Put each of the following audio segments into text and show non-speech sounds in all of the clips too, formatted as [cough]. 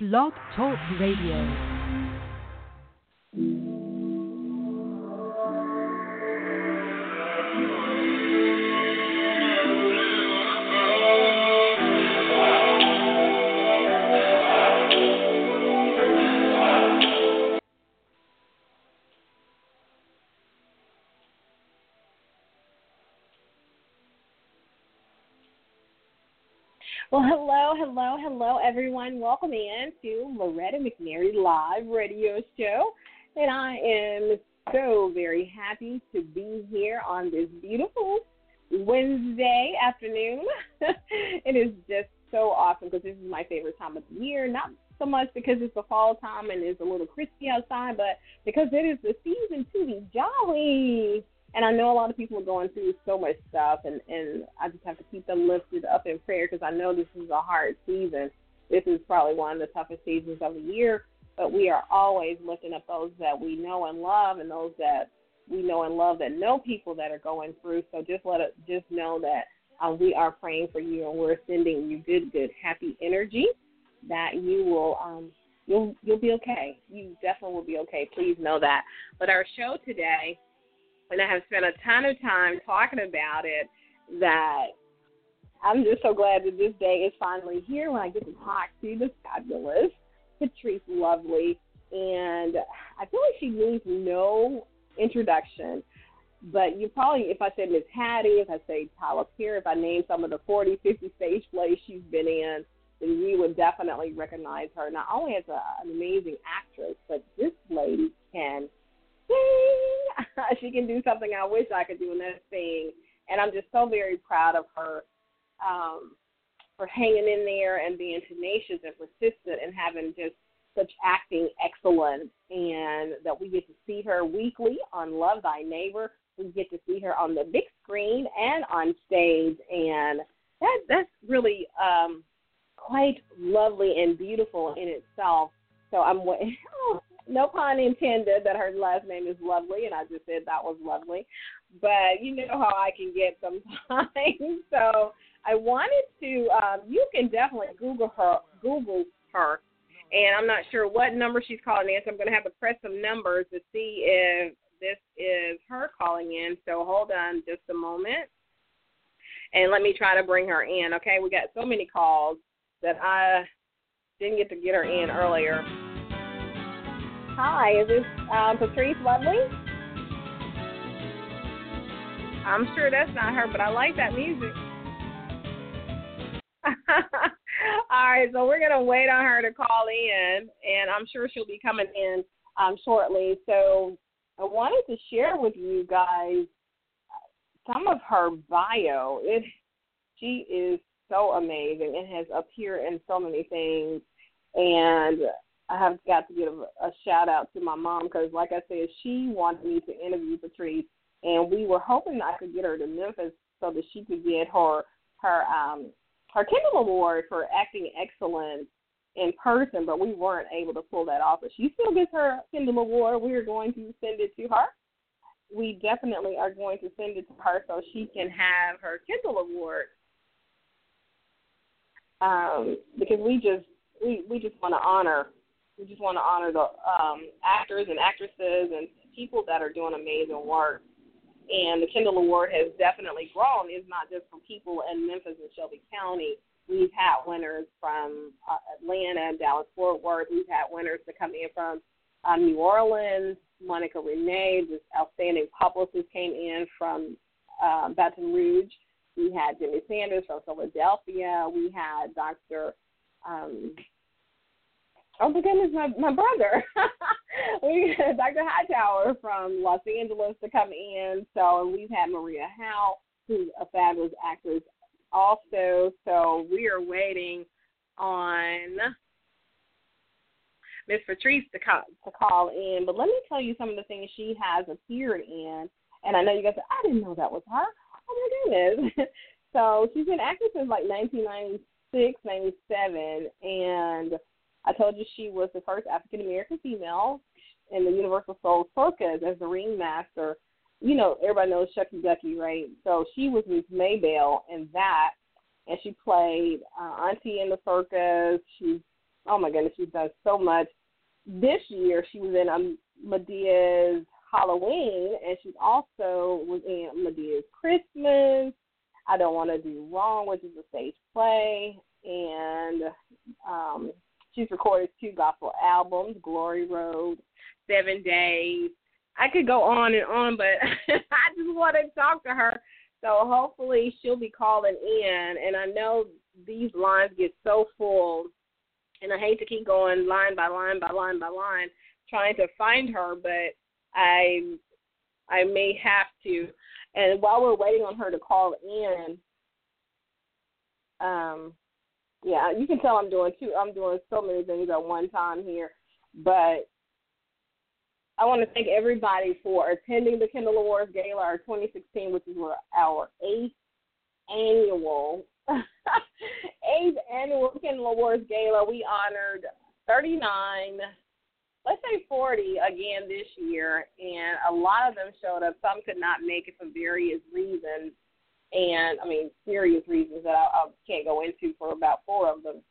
Blog Talk Radio. Hello, everyone. Welcome in to Loretta McNary Live Radio Show. And I am so very happy to be here on this beautiful Wednesday afternoon. [laughs] it is just so awesome because this is my favorite time of the year. Not so much because it's the fall time and it's a little crispy outside, but because it is the season to be jolly. And I know a lot of people are going through so much stuff, and and I just have to keep them lifted up in prayer because I know this is a hard season. This is probably one of the toughest seasons of the year, but we are always lifting up those that we know and love, and those that we know and love that know people that are going through. So just let it just know that uh, we are praying for you, and we're sending you good, good, happy energy that you will um, you'll you'll be okay. You definitely will be okay. Please know that. But our show today and I have spent a ton of time talking about it that I'm just so glad that this day is finally here when I get to talk to the fabulous Patrice Lovely. And I feel like she needs no introduction. But you probably, if I said Miss Hattie, if I say Tyler Perry, if I name some of the 40, 50 stage plays she's been in, then you would definitely recognize her not only as a, an amazing actress, but this lady can sing. [laughs] she can do something I wish I could do, and that's sing. And I'm just so very proud of her um, for hanging in there and being tenacious and persistent and having just such acting excellence. And that we get to see her weekly on Love Thy Neighbor. We get to see her on the big screen and on stage, and that that's really um, quite lovely and beautiful in itself. So I'm [laughs] oh, no pun intended that her last name is Lovely, and I just said that was lovely. But you know how I can get sometimes. [laughs] so I wanted to. Um, you can definitely Google her. Google her, and I'm not sure what number she's calling in. So I'm going to have to press some numbers to see if this is her calling in. So hold on just a moment, and let me try to bring her in. Okay, we got so many calls that I didn't get to get her in earlier. Hi, is this um, Patrice Lovely? I'm sure that's not her, but I like that music. [laughs] All right, so we're gonna wait on her to call in, and I'm sure she'll be coming in um, shortly. So I wanted to share with you guys some of her bio. It she is so amazing and has appeared in so many things, and I have got to give a shout out to my mom because, like I said, she wanted me to interview Patrice, and we were hoping I could get her to Memphis so that she could get her her um her Kindle Award for acting excellence in person, but we weren't able to pull that off. But she still gets her Kindle Award. We are going to send it to her. We definitely are going to send it to her so she can have her Kindle Award. Um, because we just we we just want to honor we just want to honor the um, actors and actresses and people that are doing amazing work. And the Kindle Award has definitely grown. It's not just from people in Memphis and Shelby County. We've had winners from uh, Atlanta, Dallas, Fort Worth. We've had winners to come in from um, New Orleans. Monica Renee, this outstanding publicist, came in from uh, Baton Rouge. We had Jimmy Sanders from Philadelphia. We had Dr. Um, Oh my goodness, my my brother. [laughs] we had Dr. Hightower from Los Angeles to come in. So and we've had Maria Howe, who's a fabulous actress also. So we are waiting on Miss Patrice to call to call in. But let me tell you some of the things she has appeared in. And I know you guys say, I didn't know that was her. Oh my goodness. [laughs] so she's been acting since like 1996, 97, and I told you she was the first African American female in the Universal Soul Circus as the ringmaster. You know, everybody knows Shucky Ducky, right? So she was Miss Maybelle in that, and she played uh, Auntie in the circus. She's oh my goodness, she's done so much. This year she was in um, Madea's Halloween, and she also was in Madea's Christmas. I don't want to do wrong, which is a stage play, and um, she's recorded two gospel albums: Glory Road, Seven Days. I could go on and on, but [laughs] I just want to talk to her. So hopefully she'll be calling in, and I know these lines get so full, and I hate to keep going line by line by line by line trying to find her, but I I may have to. And while we're waiting on her to call in, um, yeah, you can tell I'm doing two. I'm doing so many things at one time here, but I want to thank everybody for attending the Kindle Awards Gala, our 2016, which is our eighth annual [laughs] eighth annual Kindle Awards Gala. We honored 39 let's say 40 again this year, and a lot of them showed up. Some could not make it for various reasons, and I mean serious reasons that I, I can't go into for about four of them.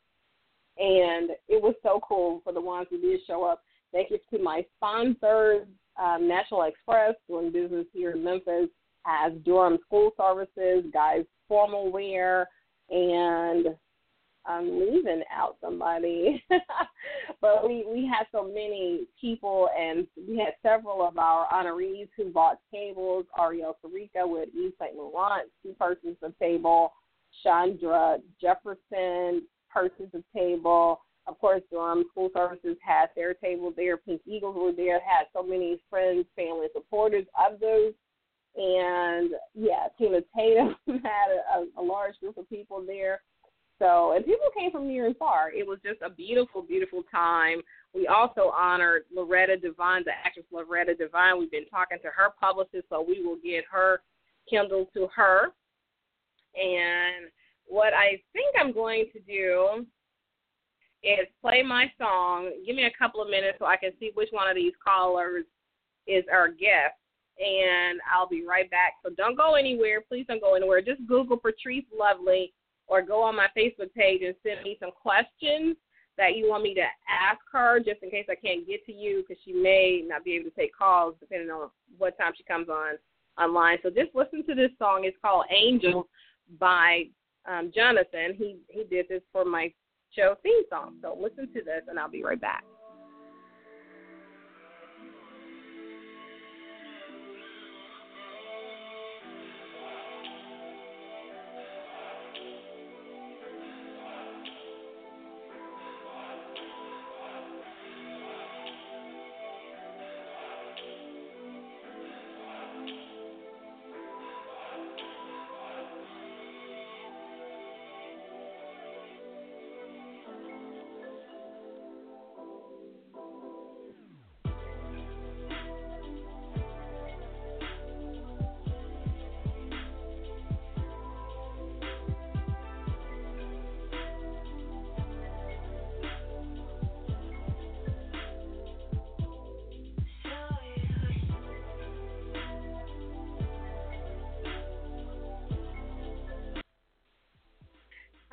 And it was so cool for the ones who did show up. Thank you to my sponsors, um, National Express, doing business here in Memphis, as Durham School Services, Guys Formal Wear, and I'm leaving out somebody. [laughs] but we we had so many people, and we had several of our honorees who bought tables. Ariel Sarika with Eve St. Laurent, two persons a table. Chandra Jefferson, persons a table. Of course, Durham School Services had their table there. Pink Eagles were there. Had so many friends, family, supporters of those. And yeah, Tina Tatum [laughs] had a, a large group of people there. So, and people came from near and far. It was just a beautiful, beautiful time. We also honored Loretta Devine, the actress Loretta Devine. We've been talking to her publicist, so we will get her Kindle to her. And what I think I'm going to do is play my song. Give me a couple of minutes so I can see which one of these callers is our guest. And I'll be right back. So don't go anywhere. Please don't go anywhere. Just Google Patrice Lovely or go on my Facebook page and send me some questions that you want me to ask her just in case I can't get to you because she may not be able to take calls depending on what time she comes on online. So just listen to this song. It's called Angel by um, Jonathan. He he did this for my show theme song. So listen to this and I'll be right back.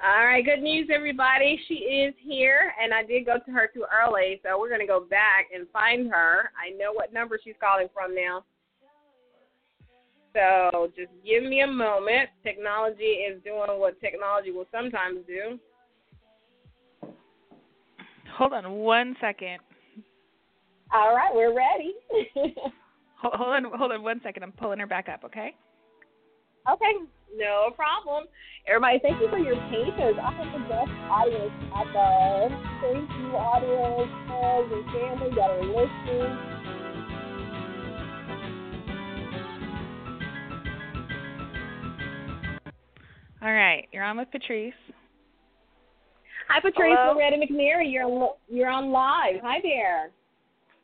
All right, good news, everybody. She is here, and I did go to her too early, so we're going to go back and find her. I know what number she's calling from now. So just give me a moment. Technology is doing what technology will sometimes do. Hold on one second. All right, we're ready. hold, hold on, hold on one second. I'm pulling her back up. Okay. Okay. No problem. Everybody, thank you for your patience. I have the best audience ever. Thank you, audience, friends, and family that are listening. All right, you're on with Patrice. Hi, Patrice. Hello? Loretta McNary. You're on, you're on live. Hi there.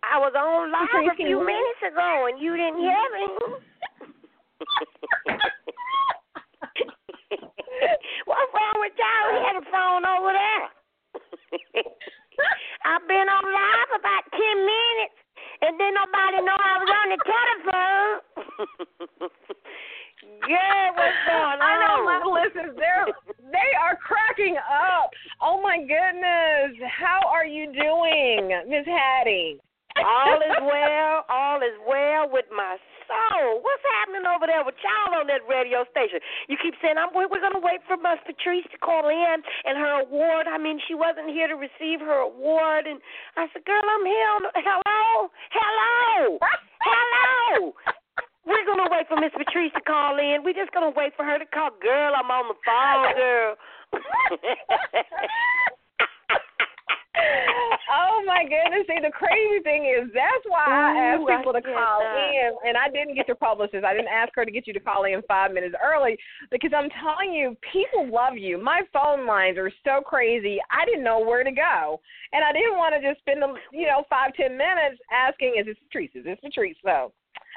I was on live Patrice, a few minutes ago, and you didn't hear me. [laughs] What's wrong with y'all? He had a phone over there. [laughs] I've been on live about ten minutes, and then nobody know I was on the telephone. yeah, what's [laughs] going on? I know my listeners. They're they are cracking up. Oh my goodness! How are you doing, Miss Hattie? All is well, all is well with my soul. What's happening over there with y'all on that radio station? You keep saying I'm we're gonna wait for Miss Patrice to call in and her award. I mean, she wasn't here to receive her award, and I said, "Girl, I'm here. On hello, hello, hello." We're gonna wait for Miss Patrice to call in. We're just gonna wait for her to call. Girl, I'm on the phone, girl. [laughs] oh my goodness! See, the crazy thing is that's why I asked Ooh, I people to call that. in, and I didn't get your publicist. I didn't ask her to get you to call in five minutes early because I'm telling you, people love you. My phone lines are so crazy. I didn't know where to go, and I didn't want to just spend the you know five ten minutes asking, "Is this Patrice? Is this Patrice?" So,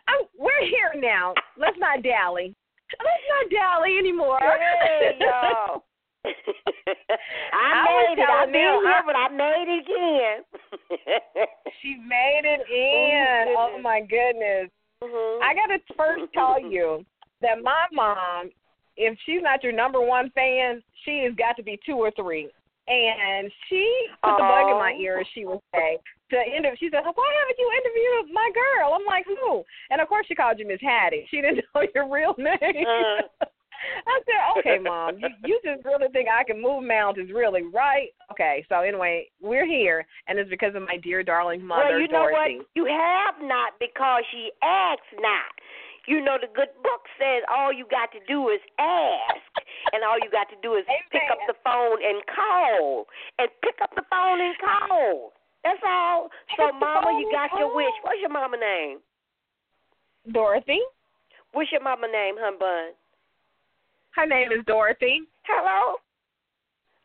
I'm, we're here now. Let's not dally. Let's not dally anymore. Hey, y'all. [laughs] I, I was made it. I've telling been them, here, but I made it again. [laughs] She made it in. Oh goodness. my goodness. Mhm. I got to first tell you that my mom, if she's not your number one fan, she has got to be two or three. And she put the bug in my ear, as she would say. To inter- she said, "Why haven't you interviewed my girl?" I'm like, "Who?" And of course, she called you Miss Hattie. She didn't [laughs] know your real name. Uh. I said, "Okay, mom, you, you just really think I can move mountains, really, right?" Okay, so anyway, we're here, and it's because of my dear darling mother, well, you know Dorothy. what? You have not because she asks not. You know the good book says all you got to do is ask, and all you got to do is pick up the phone and call, and pick up the phone and call. That's all. So, Mama, you got your wish. What's your mama name? Dorothy. What's your mama name, hun bun? Her name is Dorothy. Hello.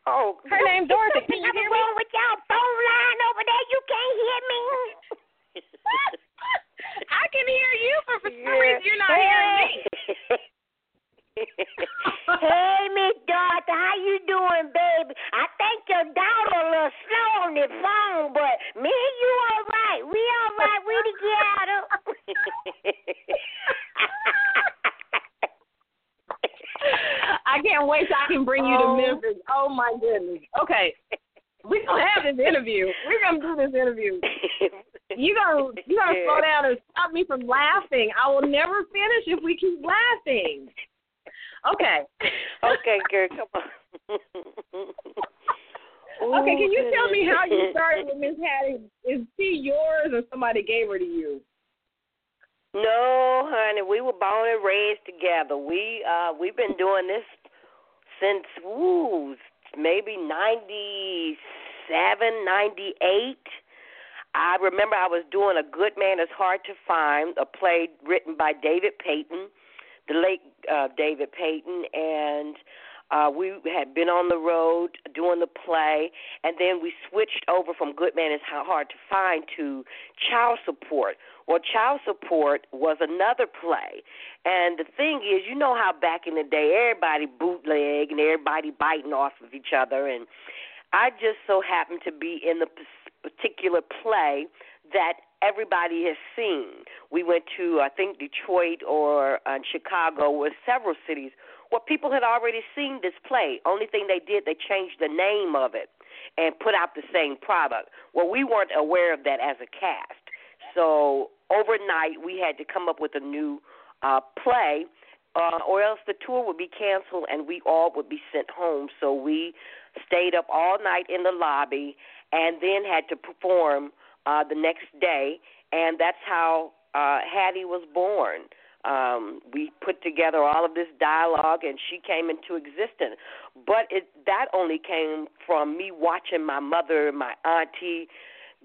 Oh, Her name's Dorothy. Can you hear me? wrong with y'all phone line over there? You can't hear me. [laughs] I can hear you, but for some reason you're not hearing me. [laughs] hey, Miss Dorothy, how you doing, baby? I think your daughter a little slow on the phone, but me and you all right. We all right. We together. I can't wait till I can bring you to Oh. Memphis. Oh my goodness. Okay. We're gonna have this interview. We're gonna do this interview. You gotta you gotta slow down and stop me from laughing. I will never finish if we keep laughing. Okay. okay, girl, come on. Okay, can you tell me how you started with Miss Hattie? Is she yours or somebody gave her to you? No, honey, we were born and raised together. We uh we've been doing this since ooh, maybe ninety seven, ninety eight. I remember I was doing A Good Man is Hard to Find, a play written by David Payton, the late uh David Payton and uh, we had been on the road doing the play, and then we switched over from Good Man is Hard to Find to Child Support. Well, Child Support was another play. And the thing is, you know how back in the day everybody bootleg and everybody biting off of each other. And I just so happened to be in the particular play that everybody has seen. We went to, I think, Detroit or uh, Chicago, or several cities where people had already seen this play. Only thing they did, they changed the name of it and put out the same product. Well, we weren't aware of that as a cast. So overnight, we had to come up with a new uh, play, uh, or else the tour would be canceled and we all would be sent home. So we stayed up all night in the lobby and then had to perform uh, the next day, and that's how uh, Hattie was born. Um, we put together all of this dialogue, and she came into existence. But it that only came from me watching my mother, my auntie,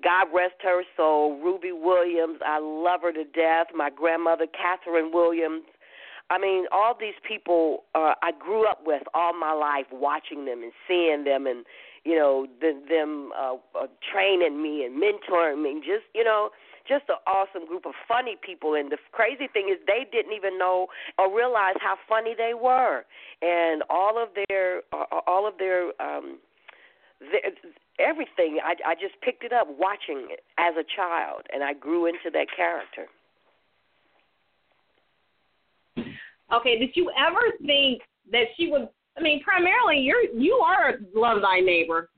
God rest her soul, Ruby Williams. I love her to death. My grandmother, Catherine Williams. I mean, all these people uh, I grew up with all my life, watching them and seeing them, and you know, the, them uh, uh, training me and mentoring me. Just you know, just an awesome group of funny people. And the crazy thing is, they didn't even know or realize how funny they were, and all of their uh, all of their um, their, everything. I I just picked it up watching it as a child, and I grew into that character. Okay, did you ever think that she would? I mean, primarily you're you are love thy neighbor.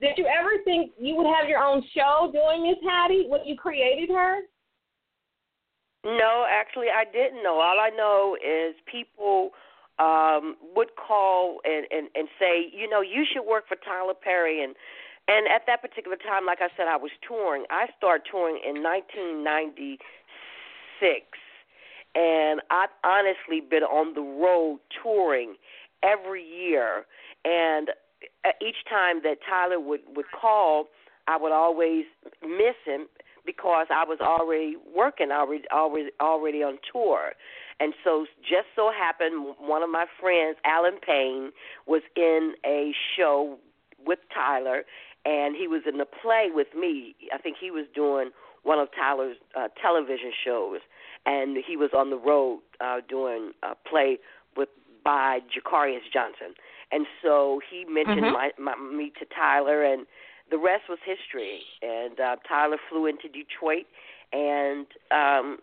did you ever think you would have your own show doing Miss Hattie when you created her? No, actually, I didn't know. All I know is people um would call and and and say, you know, you should work for Tyler Perry and and at that particular time, like I said, I was touring. I started touring in 1996, and I've honestly been on the road touring every year. And uh, each time that Tyler would would call, I would always miss him because I was already working, already already already on tour. And so just so happened one of my friends, Allen Payne, was in a show with Tyler and he was in the play with me. I think he was doing one of Tyler's uh, television shows and he was on the road uh doing a play with by Je'Caryous Johnson. And so he mentioned Mhm. my, my me to Tyler and the rest was history. And uh, Tyler flew into Detroit, and um,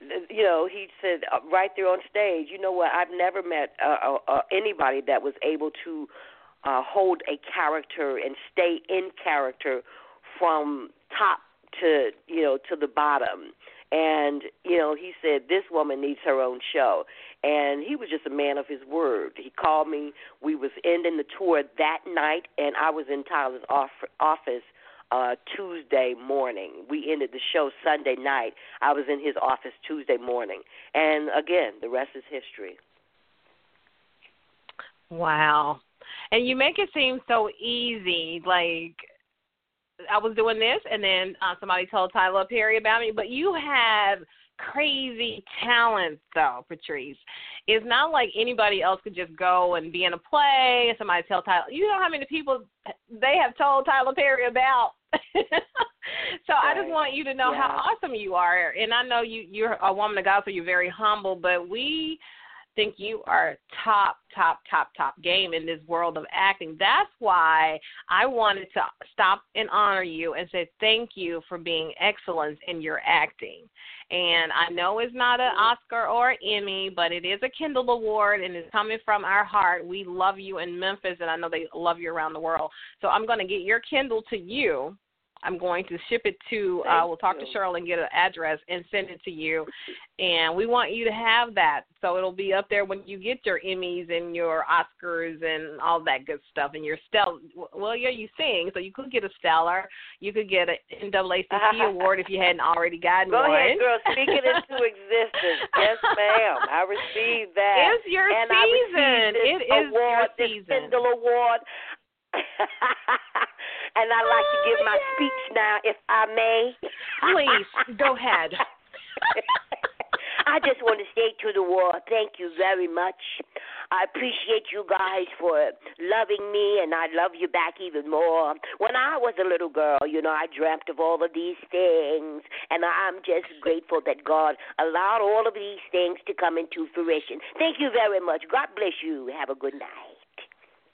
th- you know he said uh, right there on stage, you know what? I've never met uh, uh, uh, anybody that was able to uh, hold a character and stay in character from top to you know to the bottom. And you know he said this woman needs her own show, and he was just a man of his word. He called me. We was ending the tour that night, and I was in Tyler's off- office uh Tuesday morning. We ended the show Sunday night. I was in his office Tuesday morning. And again, the rest is history. Wow. And you make it seem so easy, like I was doing this and then uh, somebody told Tyler Perry about me, but you have crazy talent though, Patrice. It's not like anybody else could just go and be in a play and somebody tell Tyler you know how many people they have told Tyler Perry about. [laughs] so I just want you to know Yeah. how awesome you are. And I know you you're a woman of God, so you're very humble, but we think you are top, top, top, top game in this world of acting. That's why I wanted to stop and honor you and say thank you for being excellent in your acting. And I know it's not an Oscar or Emmy, but it is a Kindle Award and it's coming from our heart. We love you in Memphis and I know they love you around the world. So I'm going to get your Kindle to you. I'm going to ship it to. Uh, we'll talk to Cheryl and get an address and send it to you. And we want you to have that, so it'll be up there when you get your Emmys and your Oscars and all that good stuff. And your Stellar. Well, yeah, you sing, so you could get a Stellar. You could get an NAACP [laughs] award if you hadn't already gotten Go one. Go ahead, girl. Speak it into [laughs] existence. Yes, ma'am. I received [laughs] that. It's your and I season. received this It is your award, this season. Kindle Award. And I'd like to give my speech now, if I may. Please go ahead. [laughs] I just want to say to the world, thank you very much. I appreciate you guys for loving me, and I love you back even more. When I was a little girl, you know, I dreamt of all of these things, and I'm just grateful that God allowed all of these things to come into fruition. Thank you very much. God bless you. Have a good night.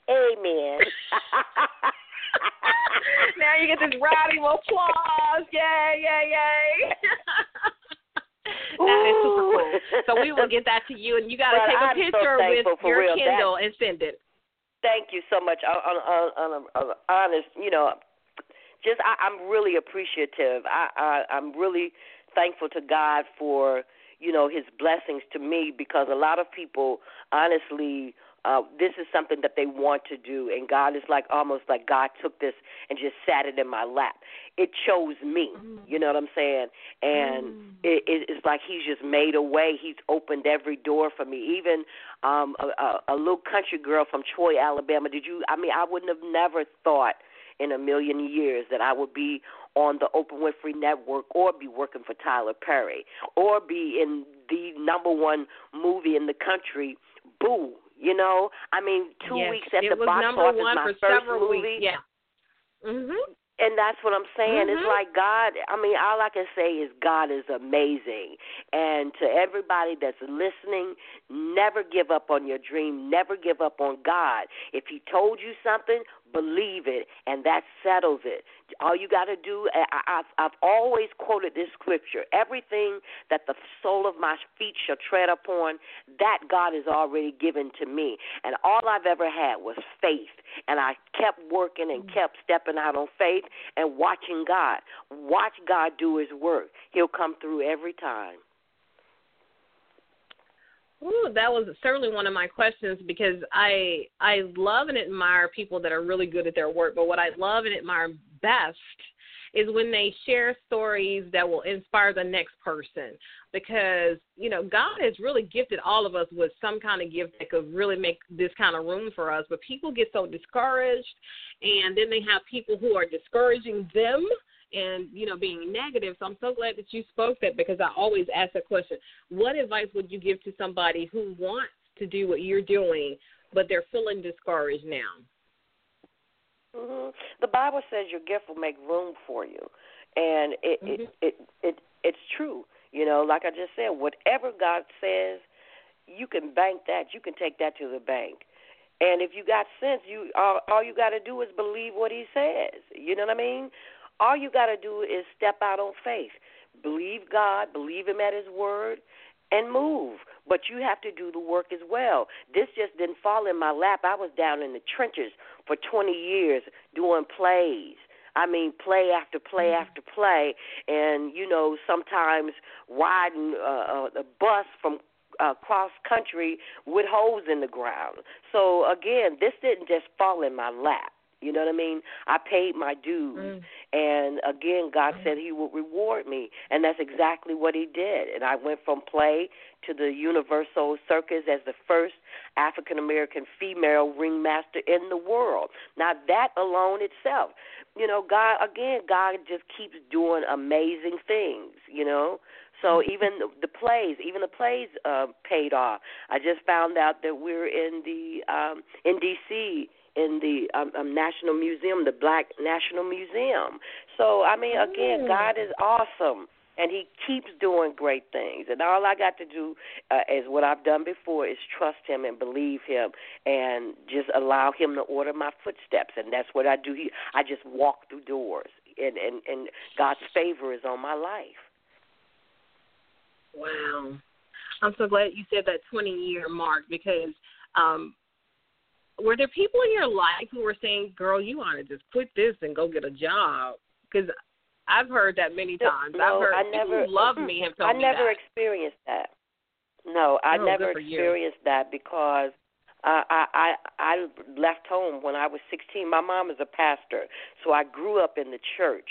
Amen. [laughs] [laughs] now you get this rowdy applause. Yay, yay, yay. [laughs] that is super cool. So we will get that to you, and you got to Well, take a I'm so picture with your real. Kindle and send it. thank you so much. On, on, on, on honest, you know, just I, I'm really appreciative. I, I I'm really thankful to God for you know His blessings to me because a lot of people, honestly. Uh, this is something that they want to do, and God is like almost like God took this and just sat it in my lap. It chose me, you know what I'm saying? And it, it, it's like He's just made a way. He's opened every door for me. Even um, a, a, a little country girl from Troy, Alabama. Did you? I mean, I wouldn't have never thought in a million years that I would be on the Oprah Winfrey Network or be working for Tyler Perry or be in the number one movie in the country, Boo. You know, I mean, two yes. weeks at it the box office, my for first several movie. weeks. Yeah. Mhm. And that's what I'm saying. It's Mhm. like God. I mean, all I can say is God is amazing. And to everybody that's listening, never give up on your dream. Never give up on God. If He told you something, believe it, and that settles it. All you got to do, I, I've, I've always quoted this scripture everything that the sole of my feet shall tread upon, that God has already given to me. And all I've ever had was faith. And I kept working and mm. kept stepping out on faith and watching God. Watch God do his work. He'll come through every time. Ooh, that was certainly one of my questions because I I love and admire people that are really good at their work. But what I love and admire best is when they share stories that will inspire the next person. Because you know God has really gifted all of us with some kind of gift that could really make this kind of room for us. But people get so discouraged, and then they have people who are discouraging them and you know being negative. So I'm so glad that you spoke that because I always ask that question: What advice would you give to somebody who wants to do what you're doing, but they're feeling discouraged now? Mm-hmm. The Bible says your gift will make room for you, and it mm-hmm. it, it it it's true. You know, like I just said, whatever God says, you can bank that. You can take that to the bank. And if you got sense, you all, all you got to do is believe what He says. You know what I mean? All you got to do is step out on faith. Believe God, believe Him at His word, and move. But you have to do the work as well. This just didn't fall in my lap. I was down in the trenches for 20 years doing plays. I mean, play after play mm-hmm. after play, and you know, sometimes riding uh, uh, the bus from uh, cross country with holes in the ground. So again, this didn't just fall in my lap. You know what I mean? I paid my dues. Mm. And again, God mm. said He would reward me. And that's exactly what He did. And I went from play to the Universal Circus as the first African American female ringmaster in the world. Now, that alone itself, you know, God, again, God just keeps doing amazing things, you know? So mm. even the plays, even the plays uh, paid off. I just found out that we're in the um, in D.C in the um, um, National Museum, the Black National Museum. So I mean, again, mm. God is awesome. And he keeps doing great things. And all I got to do uh, is what I've done before is trust him and believe him and just allow him to order my footsteps. And that's what I do. He, I just walk through doors, and, and, and God's favor is on my life. Wow. I'm so glad you said that 20 year mark because um, were there people in your life who were saying, "Girl, you want to just quit this and go get a job"? Because I've heard that many times. No, I've heard I people never, who love me have told I me never that. experienced that. No, I oh, never experienced you. that because uh, I I I left home when I was 16. My mom is a pastor, so I grew up in the church,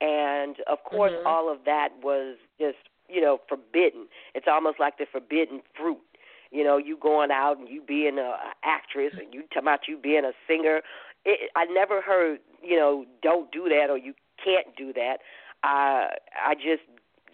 and of course, mm-hmm. all of that was just you know forbidden. It's almost like the forbidden fruit you know, you going out and you being a actress and you talking about you being a singer. It, I never heard, you know, don't do that or you can't do that. I I just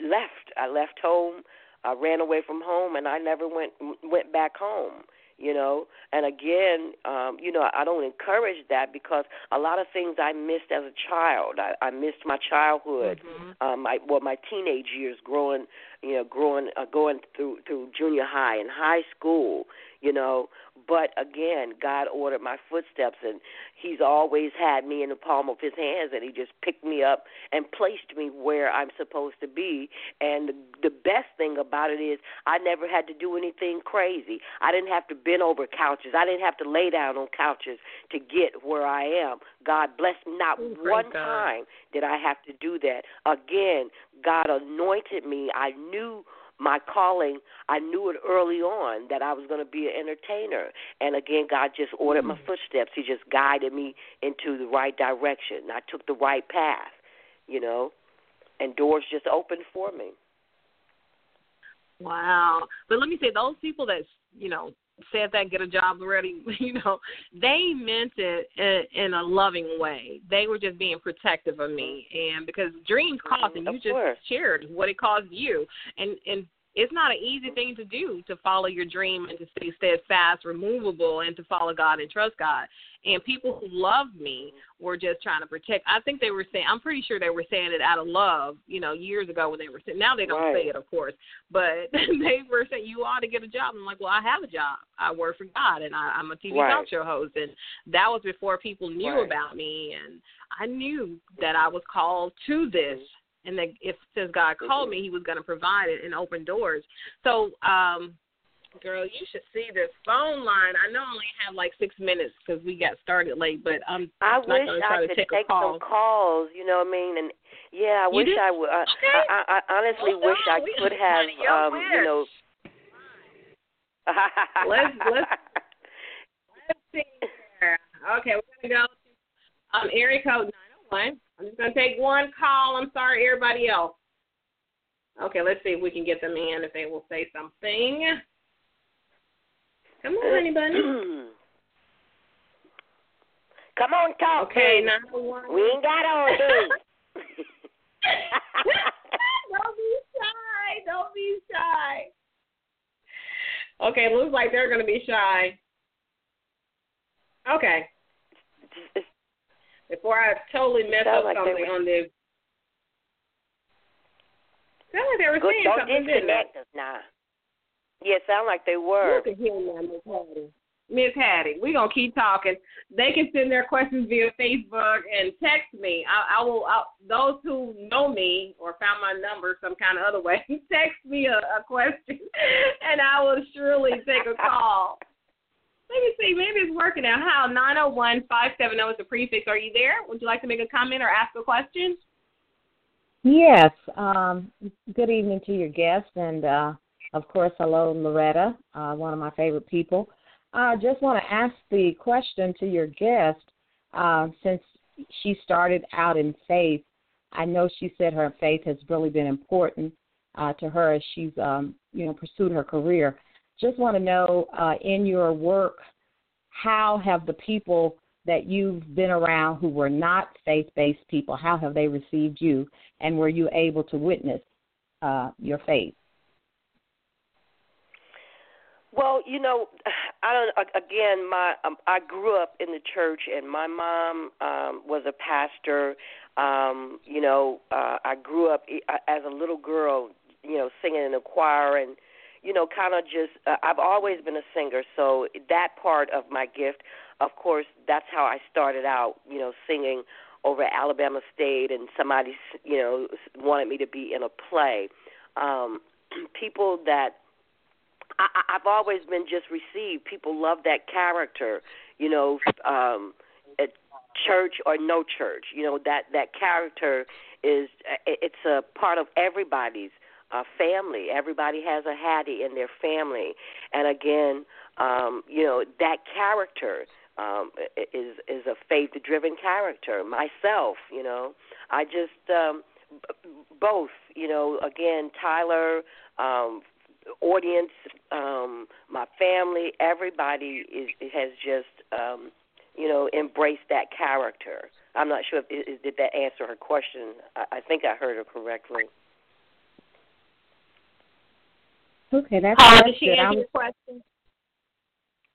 left. I left home. I ran away from home and I never went went back home you know? And again um you know i don't encourage that because a lot of things i missed as a child. I i missed my childhood mm-hmm. um my well my teenage years growing you know growing uh, going through through junior high and high school you know but again, God ordered my footsteps, and He's always had me in the palm of His hands, and He just picked me up and placed me where I'm supposed to be. And the, the best thing about it is, I never had to do anything crazy. I didn't have to bend over couches. I didn't have to lay down on couches to get where I am. God blessed me. Not Ooh, one God. time did I have to do that. Again, God anointed me. I knew my calling, I knew it early on that I was going to be an entertainer. And again, God just ordered my hmm. footsteps. He just guided me into the right direction. I took the right path, you know, and doors just opened for me. Wow. But let me say, those people that, you know, said that get a job already [laughs] you know. They meant it in, in a loving way. They were just being protective of me. And because dreams cost and mm, you of just shared what it caused you. And and it's not an easy thing to do to follow your dream and to stay steadfast, removable, and to follow God and trust God. And people who loved me were just trying to protect. I think they were saying, I'm pretty sure they were saying it out of love, you know, years ago when they were saying. Now they don't right. say it, of course, but [laughs] they were saying you ought to get a job. I'm like, well, I have a job. I work for God, and I, I'm a TV right. talk show host, and that was before people knew right. about me, and I knew that I was called to this mm-hmm. And that if since God called me, He was going to provide it and open doors. So, um, girl, you should see this phone line. I know I only have like six minutes because we got started late, but I'm I not wish going to try I could take take call. some calls. You know what I mean? And yeah, I You wish do? I would. I, Okay. I, I, I honestly Hold wish I. We could have. Um, you know. Let's- let's- [laughs] Let's see here. Okay, we're going to go to um, area code 901. I'm just going to take one call. I'm sorry, everybody else. Okay, let's see if we can get them in, if they will say something. Come on, honey bunny. [clears throat] Come on, talk. Okay, baby. 901. We ain't got all day. [laughs] [laughs] Don't be shy. Don't be shy. Okay, looks like they're going to be shy. Okay. [laughs] Before I totally mess up like something were- on the. Sound like they were Good, saying don't something, disconnect us now. Yeah, sound like they were. You can hear me, Miss Hattie. Miss Hattie, we're gonna keep talking. They can send their questions via Facebook and text me. I, I will. I, those who know me or found my number some kind of other way, [laughs] text me a, a question, [laughs] and I will surely take a [laughs] call. Let me see. Maybe it's working out. How nine zero one five seven zero is the prefix. Are you there? Would you like to make a comment or ask a question? Yes. Um, good evening to your guest, and uh, of course, hello, Loretta, uh, one of my favorite people. I just want to ask the question to your guest. Uh, since she started out in faith, I know she said her faith has really been important uh, to her as she's, um, you know, pursued her career. Just want to know, uh, in your work, how have the people that you've been around who were not faith-based people, how have they received you, and were you able to witness uh, your faith? Well, you know, I don't. Again, my um, I grew up in the church, and my mom um, was a pastor. Um, you know, uh, I grew up as a little girl, you know, singing in a choir, and you know, kind of just. Uh, I've always been a singer, so that part of my gift, of course, that's how I started out. You know, singing over at Alabama State, and somebody, you know, wanted me to be in a play. Um, [clears throat] people that I, I've always been just received. People love that character, you know, um, at church or no church. You know that that character is it's a part of everybody's uh, family. Everybody has a Hattie in their family, and again, um, you know that character um, is is a faith-driven character. Myself, you know, I just um, both. You know, again, Tyler. Um, audience, um, my family, everybody is has just um, you know embraced that character. I'm not sure if did that answer her question. I, I think I heard her correctly. Okay, that's, Uh, that's did she good. I answer was, your question?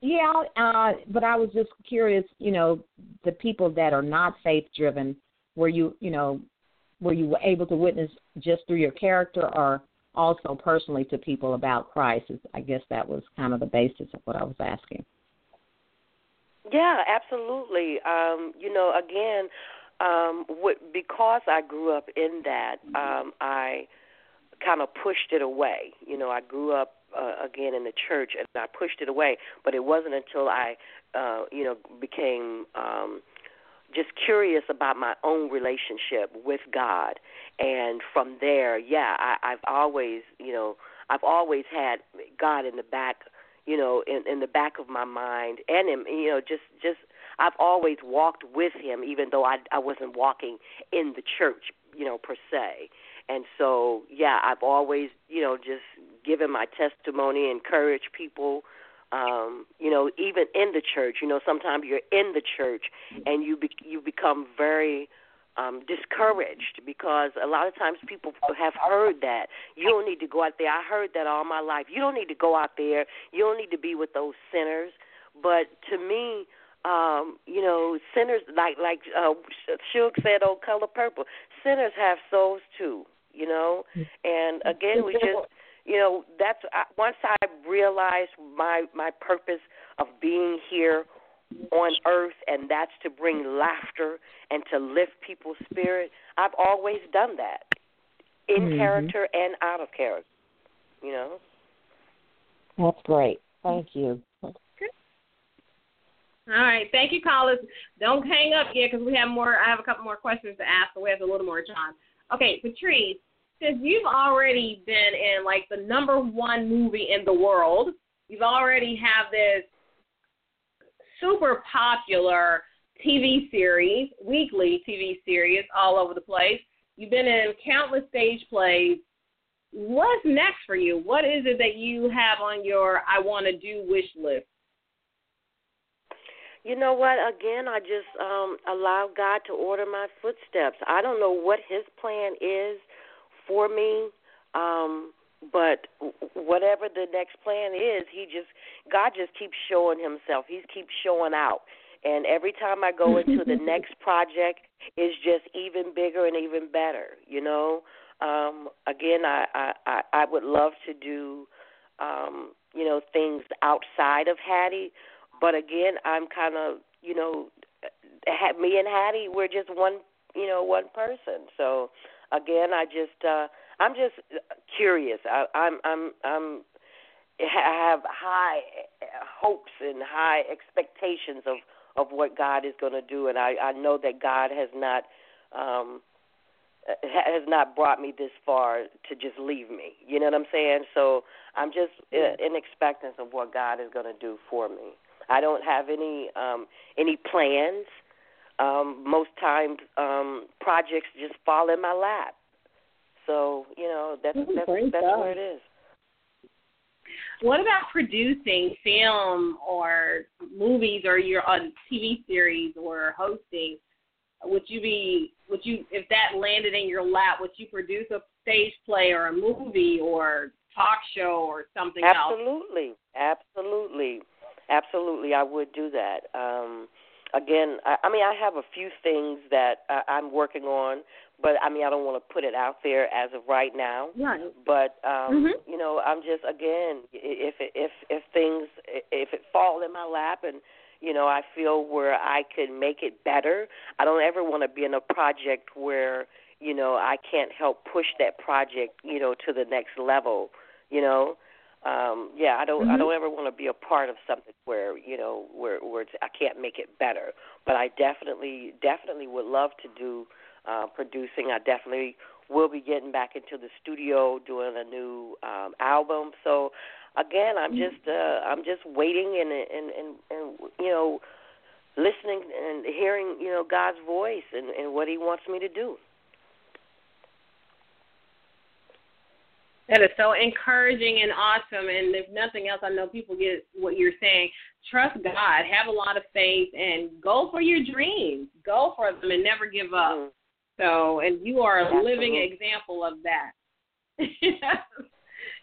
yeah, uh, but I was just curious. You know, the people that are not faith-driven, were you, you know, were you able to witness just through your character, or also personally to people about Christ? I guess that was kind of the basis of what I was asking. Yeah, absolutely. Um, you know, again, um, what, because I grew up in that, um, I kind of pushed it away. You know, I grew up uh, again in the church, and I pushed it away. But it wasn't until I, uh, you know, became um, just curious about my own relationship with God, and from there, yeah, I, I've always, you know, I've always had God in the back, you know, in in the back of my mind, and in, you know, just just I've always walked with Him, even though I I wasn't walking in the church, you know, per se. And so, yeah, I've always, you know, just given my testimony, encouraged people, um, you know, even in the church. You know, sometimes you're in the church and you be, you become very um, discouraged because a lot of times people have heard that you don't need to go out there. I heard that all my life. You don't need to go out there. You don't need to be with those sinners. But to me, um, you know, sinners like like uh, Shug said, "Oh, color purple." Sinners have souls too, you know. And again, we just, you know, that's once I realized my my purpose of being here on earth, and that's to bring laughter and to lift people's spirit. I've always done that, in mm-hmm. character and out of character. You know. That's great. Thank you. All right, thank you, callers. Don't hang up yet because we have more. I have a couple more questions to ask, so we have a little more time. Okay, Patrice, since you've already been in like the number one movie in the world, you've already have this super popular TV series, weekly TV series all over the place. You've been in countless stage plays. What's next for you? What is it that you have on your I want to do wish list? You know what? Again, I just um allow God to order my footsteps. I don't know what His plan is for me, um, but whatever the next plan is, He just God just keeps showing Himself. He keeps showing out, and every time I go [laughs] into the next project, it's just even bigger and even better. You know. Um, again, I, I I would love to do um, you know things outside of Hattie but again, I'm kind of, you know, me and Hattie, we're just one, you know, one person. So again, I just, uh, I'm just curious. I, I'm, I'm, I'm, I have high hopes and high expectations of of what God is going to do, and I, I know that God has not. Um, has not brought me this far to just leave me. You know what I'm saying? So I'm just uh, in expectance of what God is going to do for me. I don't have any um, any plans. Um, most times, um, projects just fall in my lap. So you know that's that's, that's where it is. What about producing film or movies or your on TV series or hosting? Would you be would you if that landed in your lap? Would you produce a stage play or a movie or talk show or something absolutely, else? Absolutely, absolutely. Absolutely, I would do that. Um, again, I, I mean, I have a few things that uh, I'm working on, but I mean, I don't want to put it out there as of right now. Right. But um, mm-hmm. you know, I'm just again, if if if things if it fall in my lap and you know I feel where I can make it better, I don't ever want to be in a project where you know I can't help push that project you know to the next level. You know, um yeah i don't mm-hmm. i don't ever want to be a part of something where you know where where it's, i can't make it better but i definitely definitely would love to do uh producing i definitely will be getting back into the studio doing a new um album so again i'm mm-hmm. just uh i'm just waiting and and and and you know listening and hearing you know god's voice and and what he wants me to do That is so encouraging and awesome. And if nothing else, I know people get what you're saying. Trust God, have a lot of faith, and go for your dreams. Go for them and never give up. Mm-hmm. So, and you are a Absolutely. living example of that. [laughs]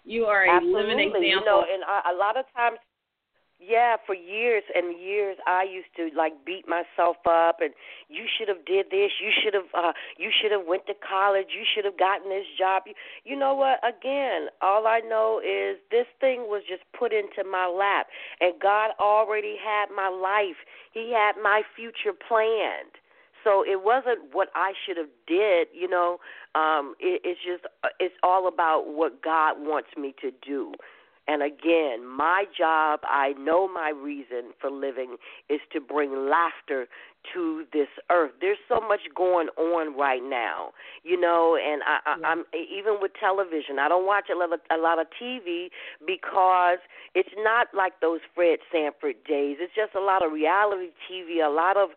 you are a Absolutely. living example. You know, and I, a lot of times yeah, for years and years I used to like beat myself up and you should have did this, you should have uh you should have went to college, you should have gotten this job. You, you know what? Again, all I know is this thing was just put into my lap and God already had my life. He had my future planned. So it wasn't what I should have did, you know. Um it, it's just it's all about what God wants me to do. And again, my job, I know my reason for living is to bring laughter to this earth. There's so much going on right now, you know, and I, I, I'm even with television. I don't watch a lot of a lot of TV because it's not like those Fred Sanford days. It's just a lot of reality TV, a lot of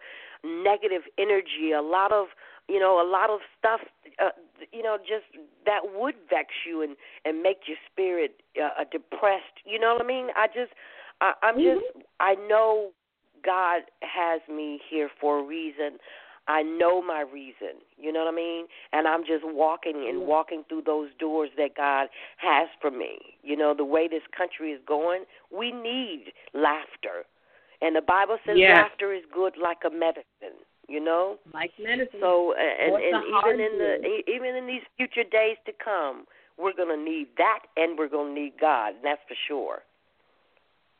negative energy, a lot of you know, a lot of stuff, uh, you know, just that would vex you and and make your spirit uh, depressed. You know what I mean? I just, I, I'm mm-hmm. just, I know God has me here for a reason. I know my reason. You know what I mean? And I'm just walking and walking through those doors that God has for me. You know, the way this country is going, we need laughter. And the Bible says Yes. laughter is good like a medicine, you know? Like medicine. So and, What's and even in the e- even in these future days to come, we're going to need that and we're going to need God, and that's for sure.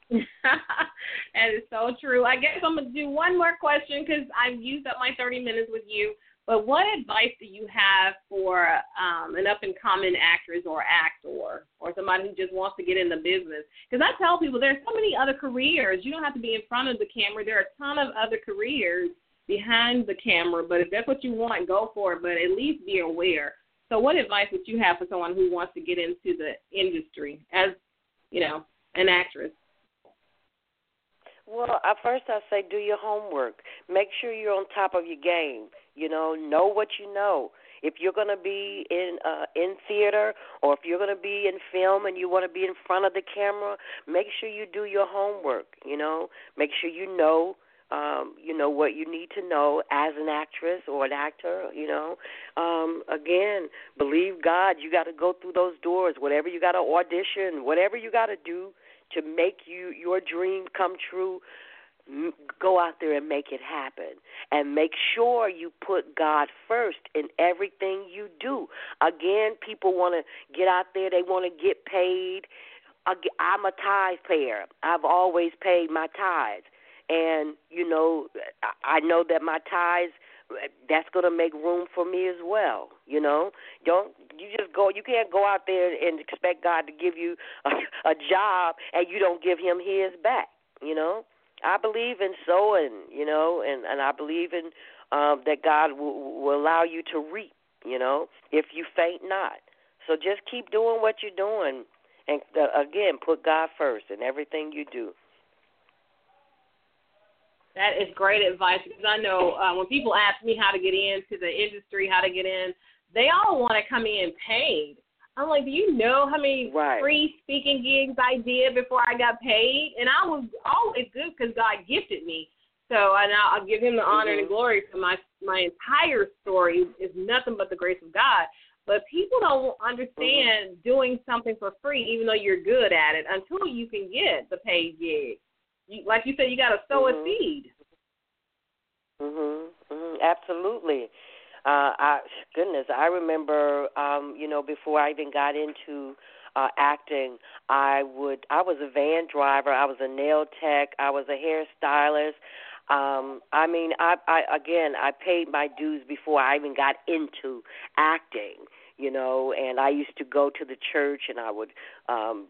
[laughs] that is so true. I guess I'm gonna do one more question because I've used up my 30 minutes with you. But what advice do you have for um, an up and coming actress or actor or somebody who just wants to get in the business? Because I tell people there's so many other careers. You don't have to be in front of the camera. There are a ton of other careers behind the camera. But if that's what you want, go for it. But at least be aware. So, what advice would you have for someone who wants to get into the industry as, you know, an actress? Well, at first I say do your homework. Make sure you're on top of your game. You know, know what you know. If you're going to be in uh in theater or if you're going to be in film and you want to be in front of the camera, make sure you do your homework, you know? Make sure you know um, you know what you need to know as an actress or an actor, you know. Um, again, believe God, you got to go through those doors, whatever you got to audition, whatever you got to do to make you your dream come true go out there and make it happen. And make sure you put God first in everything you do. Again people want to get out there they want to get paid. I'm a tithe payer. I've always paid my tithes and you know I know that my tithes that's going to make room for me as well. You know, don't you just go? You can't go out there and expect God to give you a, a job and you don't give Him His back. You know, I believe in sowing. You know, and and I believe in um, that God will, will allow you to reap. You know, if you faint not. So just keep doing what you're doing, and uh, again, put God first in everything you do. That is great advice because I know uh, when people ask me how to get into the industry, how to get in, they all want to come in paid. I'm like, do you know how many Right. free speaking gigs I did before I got paid? And I was always good because God gifted me. So and I'll, I'll give Him the honor and the Mhm. glory for my my entire story is nothing but the grace of God. But people don't understand doing something for free, even though you're good at it, until you can get the paid gig. You, like you said, you got to sow a Mhm. seed. Mhm. Mhm. Absolutely. Uh I goodness, I remember um, you know, before I even got into uh acting, I would I was a van driver, I was a nail tech, I was a hairstylist. Um I mean, I I again, I paid my dues before I even got into acting, you know, and I used to go to the church and I would um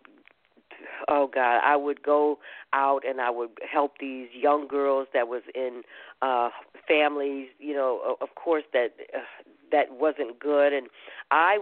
oh god i would go out and i would help these young girls that was in uh families you know of course that uh, that wasn't good. And i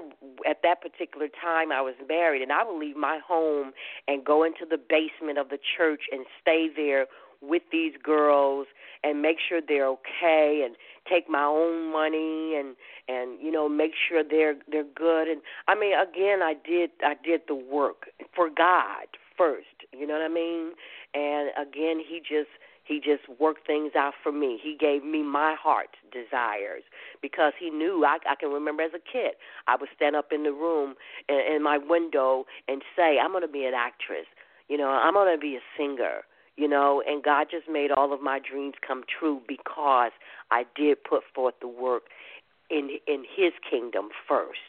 at that particular time i was married and i would leave my home and go into the basement of the church and stay there with these girls and make sure they're okay and take my own money and and you know make sure they're they're good. And I mean again I did I did the work for God first you know what I mean? And again he just he just worked things out for me. He gave me my heart's desires because he knew I I can remember as a kid I would stand up in the room in, in my window and say I'm going to be an actress you know I'm going to be a singer you know, and God just made all of my dreams come true because I did put forth the work in in His kingdom first.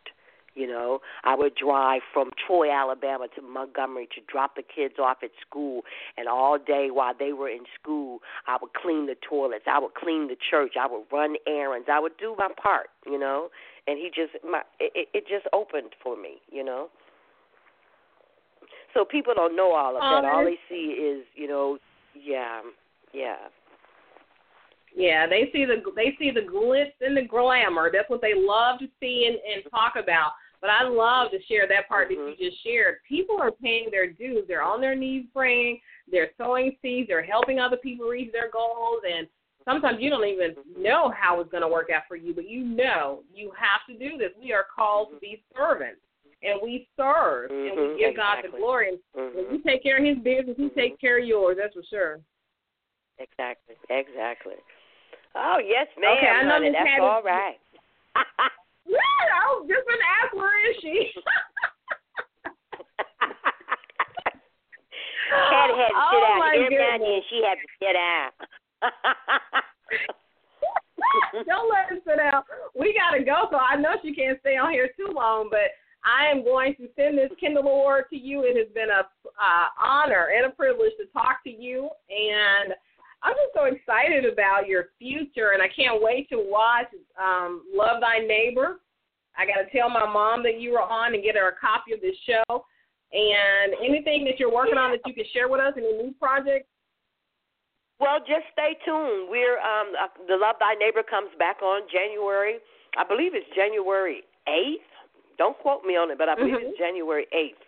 You know, I would drive from Troy, Alabama to Montgomery to drop the kids off at school, and all day while they were in school, I would clean the toilets, I would clean the church, I would run errands, I would do my part. You know, and He just my it, it just opened for me. You know. So people don't know all of that. All they see is, you know, yeah, yeah. Yeah, they see the they see the glitz and the glamour. That's what they love to see and, and talk about. But I love to share that part Mhm. that you just shared. People are paying their dues. They're on their knees praying. They're sowing seeds. They're helping other people reach their goals. And sometimes you don't even know how it's going to work out for you, but you know you have to do this. We are called to be servants, and we serve, and Mhm, we give God the exactly. glory. And when you take care of His business, He Mhm. take care of yours. That's for sure. Exactly. Exactly. Oh yes, ma'am. Okay, I know honey, that's Hattie- all right. [laughs] yeah, I was just gonna ask where is she? [laughs] Hattie had to sit Oh, out. Every now and then she had to sit out. [laughs] Don't let her sit down. We gotta go, so I know she can't stay on here too long. But I am going to send this Kindle Award to you. It has been a uh, honor and a privilege to talk to you, and I'm just so excited about your future, and I can't wait to watch um, Love Thy Neighbor. I got to tell my mom that you were on and get her a copy of this show. And anything that you're working on that you can share with us, any new projects? Well, just stay tuned. We're um uh, the Love Thy Neighbor comes back on January. I believe it's January eighth. Don't quote me on it, but I believe Mhm. it's January eighth.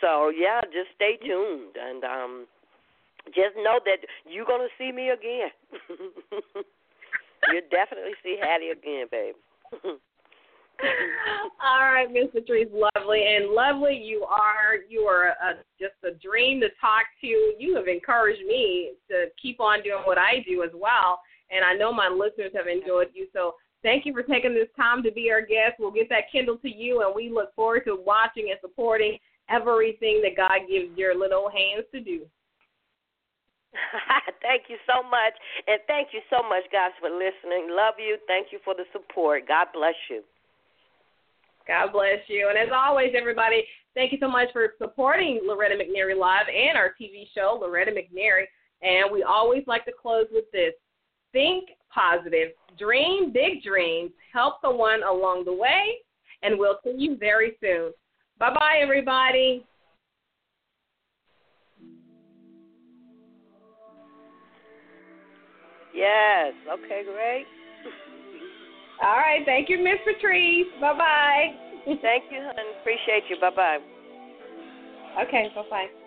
So yeah, just stay tuned and um just know that you're gonna see me again. [laughs] You'll definitely see Hattie again, babe. [laughs] All right, Miss Patrice, lovely and lovely. You are you are a, just a dream to talk to. You have encouraged me to keep on doing what I do as well, and I know my listeners have enjoyed you. So thank you for taking this time to be our guest. We'll get that Kindle to you, and we look forward to watching and supporting everything that God gives your little hands to do. [laughs] thank you so much. And thank you so much, guys, for listening. Love you. Thank you for the support. God bless you. God bless you. And as always, everybody, thank you so much for supporting Loretta McNary Live and our TV show, Loretta McNary. And we always like to close with this think positive, dream big dreams, help the one along the way, and we'll see you very soon. Bye bye, everybody. Yes. Okay, great. [laughs] All right. Thank you, Miss Patrice. Bye bye. Thank you, hon. Appreciate you. Bye bye. Okay. Bye bye.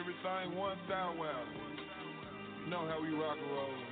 Everything one sound well. You know how we rock and roll.